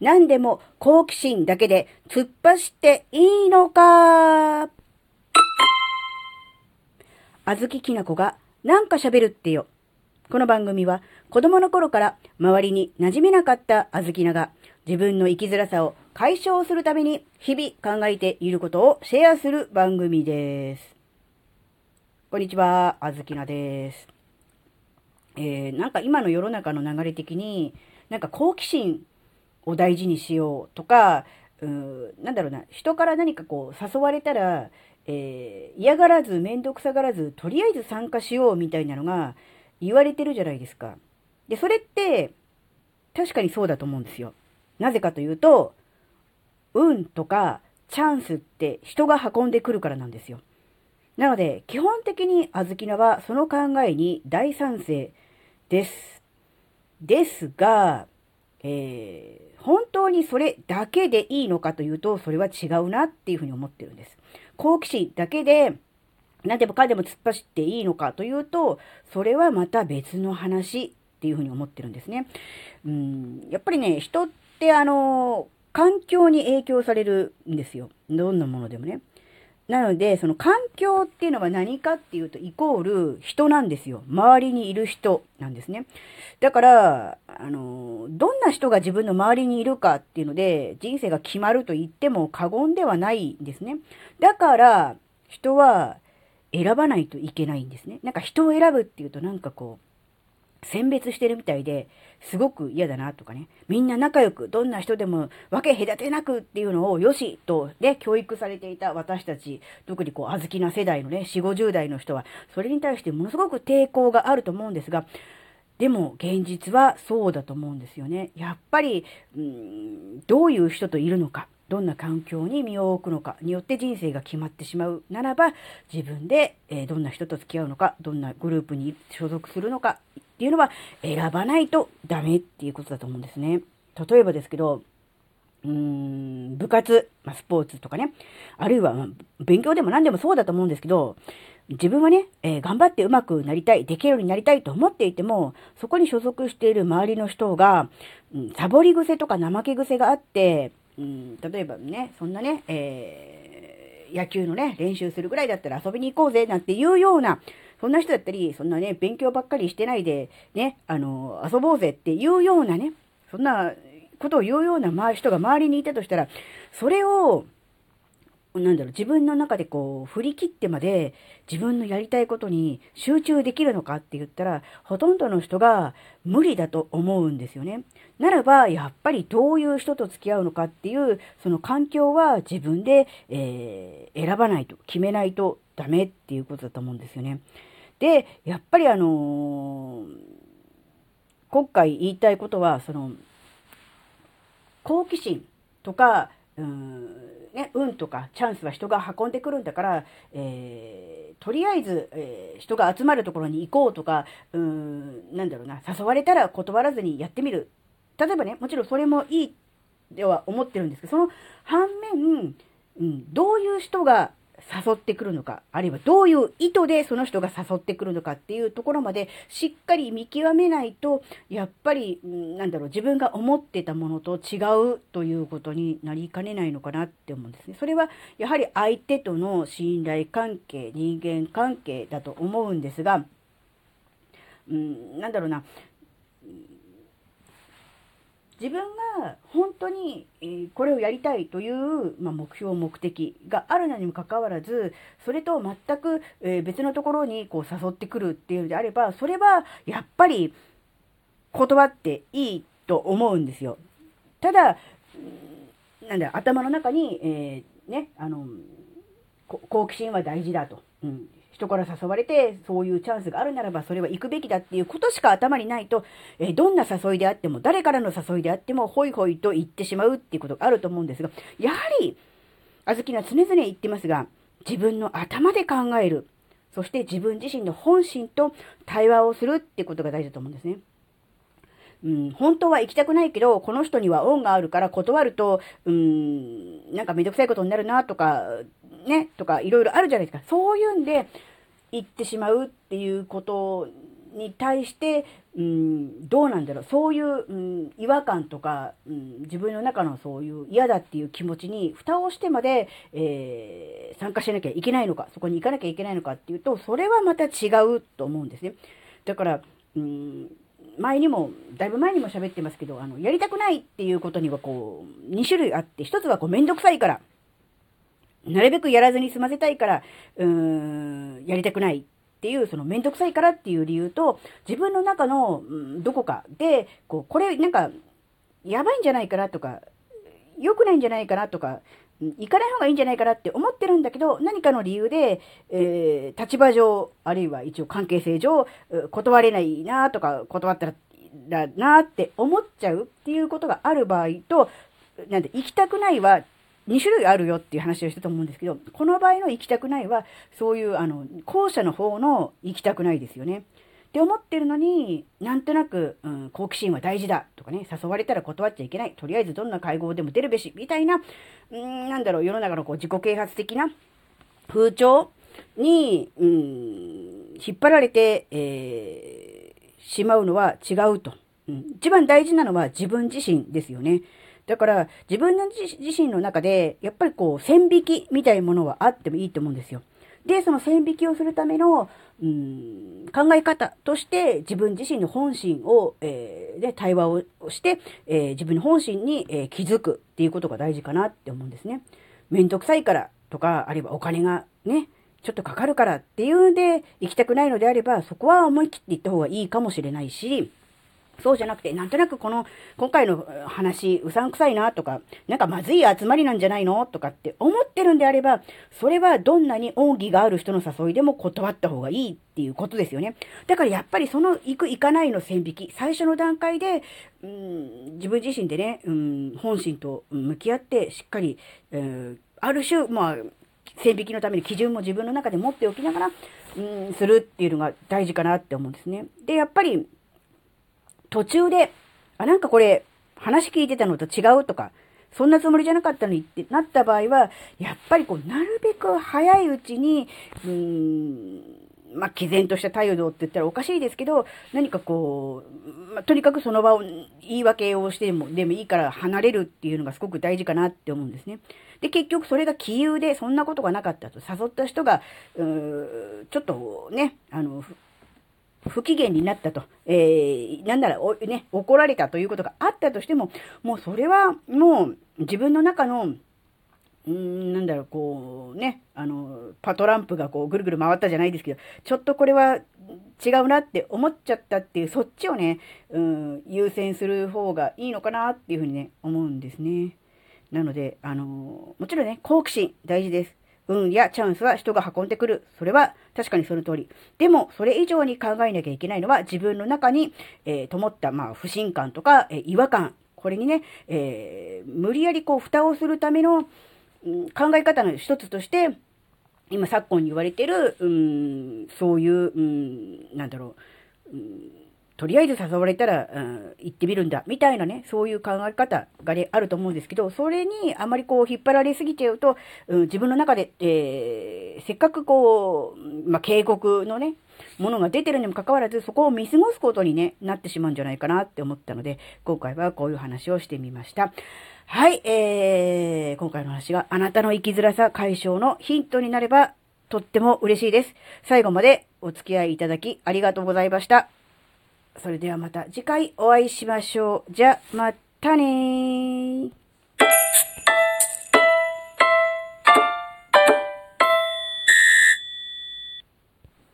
何でも好奇心だけで突っ走っていいのかあずききなこがなんか喋るってよ。この番組は子供の頃から周りに馴染めなかったあずきなが自分の生きづらさを解消するために日々考えていることをシェアする番組です。こんにちは、あずきなです。えー、なんか今の世の中の流れ的になんか好奇心を大事にしようとか、うん、なんだろうな、人から何かこう誘われたら、えー、嫌がらず、めんどくさがらず、とりあえず参加しようみたいなのが言われてるじゃないですか。で、それって、確かにそうだと思うんですよ。なぜかというと、運とかチャンスって人が運んでくるからなんですよ。なので、基本的にあずきなはその考えに大賛成です。ですが、えー、本当にそれだけでいいのかというと、それは違うなっていうふうに思ってるんです。好奇心だけで、何でもかんでも突っ走っていいのかというと、それはまた別の話っていうふうに思ってるんですね。うん、やっぱりね、人ってあの、環境に影響されるんですよ。どんなものでもね。なので、その環境っていうのは何かっていうと、イコール人なんですよ。周りにいる人なんですね。だから、あの、どんな人が自分の周りにいるかっていうので、人生が決まると言っても過言ではないんですね。だから、人は選ばないといけないんですね。なんか人を選ぶっていうとなんかこう、選別してるみたいで、すごく嫌だなとかね。みんな仲良く、どんな人でも分け隔てなくっていうのをよしとで教育されていた私たち、特にこう、あずきな世代のね、4、50代の人は、それに対してものすごく抵抗があると思うんですが、でも現実はそうだと思うんですよね。やっぱり、うん、どういう人といるのか。どんな環境に身を置くのかによって人生が決まってしまうならば、自分で、えどんな人と付き合うのか、どんなグループに所属するのかっていうのは選ばないとダメっていうことだと思うんですね。例えばですけど、うーん、部活、まあ、スポーツとかね、あるいは、ま勉強でも何でもそうだと思うんですけど、自分はね、えー、頑張って上手くなりたい、できるようになりたいと思っていても、そこに所属している周りの人が、うん、サボり癖とか怠け癖があって、うん、例えばね、そんなね、えー、野球のね、練習するぐらいだったら遊びに行こうぜ、なんていうような、そんな人だったり、そんなね、勉強ばっかりしてないで、ね、あの、遊ぼうぜっていうようなね、そんなことを言うような人が周りにいたとしたら、それを、なんだろう、自分の中でこう、振り切ってまで自分のやりたいことに集中できるのかって言ったら、ほとんどの人が無理だと思うんですよね。ならば、やっぱりどういう人と付き合うのかっていう、その環境は自分で、えー、選ばないと、決めないとダメっていうことだと思うんですよね。で、やっぱりあのー、今回言いたいことは、その、好奇心とか、うんね、運とかチャンスは人が運んでくるんだから、えー、とりあえず、えー、人が集まるところに行こうとか、うん、なんだろうな、誘われたら断らずにやってみる。例えばね、もちろんそれもいいでは思ってるんですけど、その反面、うん、どういう人が誘ってくるのか、あるいはどういう意図でその人が誘ってくるのかっていうところまでしっかり見極めないと、やっぱり、なんだろう、自分が思ってたものと違うということになりかねないのかなって思うんですね。それはやはり相手との信頼関係、人間関係だと思うんですが、うん、なんだろうな、自分が本当にこれをやりたいという、ま目標、目的があるのにもかかわらず、それと全く別のところにこう誘ってくるっていうのであれば、それはやっぱり断っていいと思うんですよ。ただ、なんだ、頭の中に、えー、ね、あの、好奇心は大事だと。うん、人から誘われて、そういうチャンスがあるならば、それは行くべきだっていうことしか頭にないと、えどんな誘いであっても、誰からの誘いであっても、ホイホイと言ってしまうっていうことがあると思うんですが、やはり、あずきな常々言ってますが、自分の頭で考える。そして自分自身の本心と対話をするってことが大事だと思うんですね。うん、本当は行きたくないけど、この人には恩があるから断ると、うん、なんかめんどくさいことになるなとか、ね、とかいろいろあるじゃないですか。そういうんで行ってしまうっていうことに対して、うん、どうなんだろう、そういう、うん、違和感とか、うん、自分の中のそういう嫌だっていう気持ちに蓋をしてまで、えー、参加しなきゃいけないのか、そこに行かなきゃいけないのかっていうと、それはまた違うと思うんですね。だから、うん、前にも、だいぶ前にも喋ってますけど、あの、やりたくないっていうことにはこう、2種類あって、1つはこう、めんどくさいから、なるべくやらずに済ませたいから、うーん、やりたくないっていう、そのめんどくさいからっていう理由と、自分の中の、うん、どこかで、こう、これなんか、やばいんじゃないかなとか、良くないんじゃないかなとか、行かない方がいいんじゃないかなって思ってるんだけど、何かの理由で、えー、立場上、あるいは一応関係性上、断れないなとか、断ったら、だなって思っちゃうっていうことがある場合と、なんで、行きたくないは2種類あるよっていう話をしたと思うんですけど、この場合の行きたくないは、そういう、あの、後者の方の行きたくないですよね。って思ってるのに、なんとなく、うん、好奇心は大事だとかね、誘われたら断っちゃいけない。とりあえずどんな会合でも出るべし、みたいな、うん、なんだろう、世の中のこう自己啓発的な風潮に、うん、引っ張られて、えー、しまうのは違うと。うん、一番大事なのは自分自身ですよね。だから、自分の自身の中で、やっぱりこう、線引きみたいなものはあってもいいと思うんですよ。で、その線引きをするための、うん、考え方として自分自身の本心を、えー、で、対話をして、えー、自分の本心に、えー、気づくっていうことが大事かなって思うんですね。めんどくさいからとか、あるいはお金がね、ちょっとかかるからっていうんで行きたくないのであれば、そこは思い切って行った方がいいかもしれないし、そうじゃなくて、なんとなくこの、今回の話、うさんくさいなとか、なんかまずい集まりなんじゃないのとかって思ってるんであれば、それはどんなに恩義がある人の誘いでも断った方がいいっていうことですよね。だからやっぱりその行く行かないの線引き、最初の段階で、うん、自分自身でね、うん、本心と向き合って、しっかり、うん、ある種、まあ、線引きのために基準も自分の中で持っておきながら、うん、するっていうのが大事かなって思うんですね。で、やっぱり、途中で、あ、なんかこれ、話聞いてたのと違うとか、そんなつもりじゃなかったのにってなった場合は、やっぱりこう、なるべく早いうちに、うーん、まあ、毅然とした態度って言ったらおかしいですけど、何かこう、まあ、とにかくその場を言い訳をしても、でもいいから離れるっていうのがすごく大事かなって思うんですね。で、結局それが杞憂でそんなことがなかったと誘った人が、うーちょっとね、あの、不機嫌になったと、えー、なんならお、ね、怒られたということがあったとしても、もうそれはもう自分の中の、うん、なんだろう、こうね、あの、パトランプがこうぐるぐる回ったじゃないですけど、ちょっとこれは違うなって思っちゃったっていう、そっちをね、うん、優先する方がいいのかなっていうふうにね、思うんですね。なので、あの、もちろんね、好奇心大事です。運やチャンスは人が運んでくる。それは確かにその通り。でも、それ以上に考えなきゃいけないのは自分の中に、えー、灯った、まあ、不信感とか、えー、違和感。これにね、えー、無理やりこう、蓋をするための、うん、考え方の一つとして、今昨今に言われてる、うん、そういう、うん、なんだろう、うんとりあえず誘われたら、うん、行ってみるんだ、みたいなね、そういう考え方が、ね、あると思うんですけど、それにあまりこう引っ張られすぎちゃうと、うん、自分の中で、えー、せっかくこう、まあ、警告のね、ものが出てるにもかかわらず、そこを見過ごすことにね、なってしまうんじゃないかなって思ったので、今回はこういう話をしてみました。はい、えー、今回の話があなたの生きづらさ解消のヒントになれば、とっても嬉しいです。最後までお付き合いいただきありがとうございました。それではまた次回お会いしましょう。じゃ、またね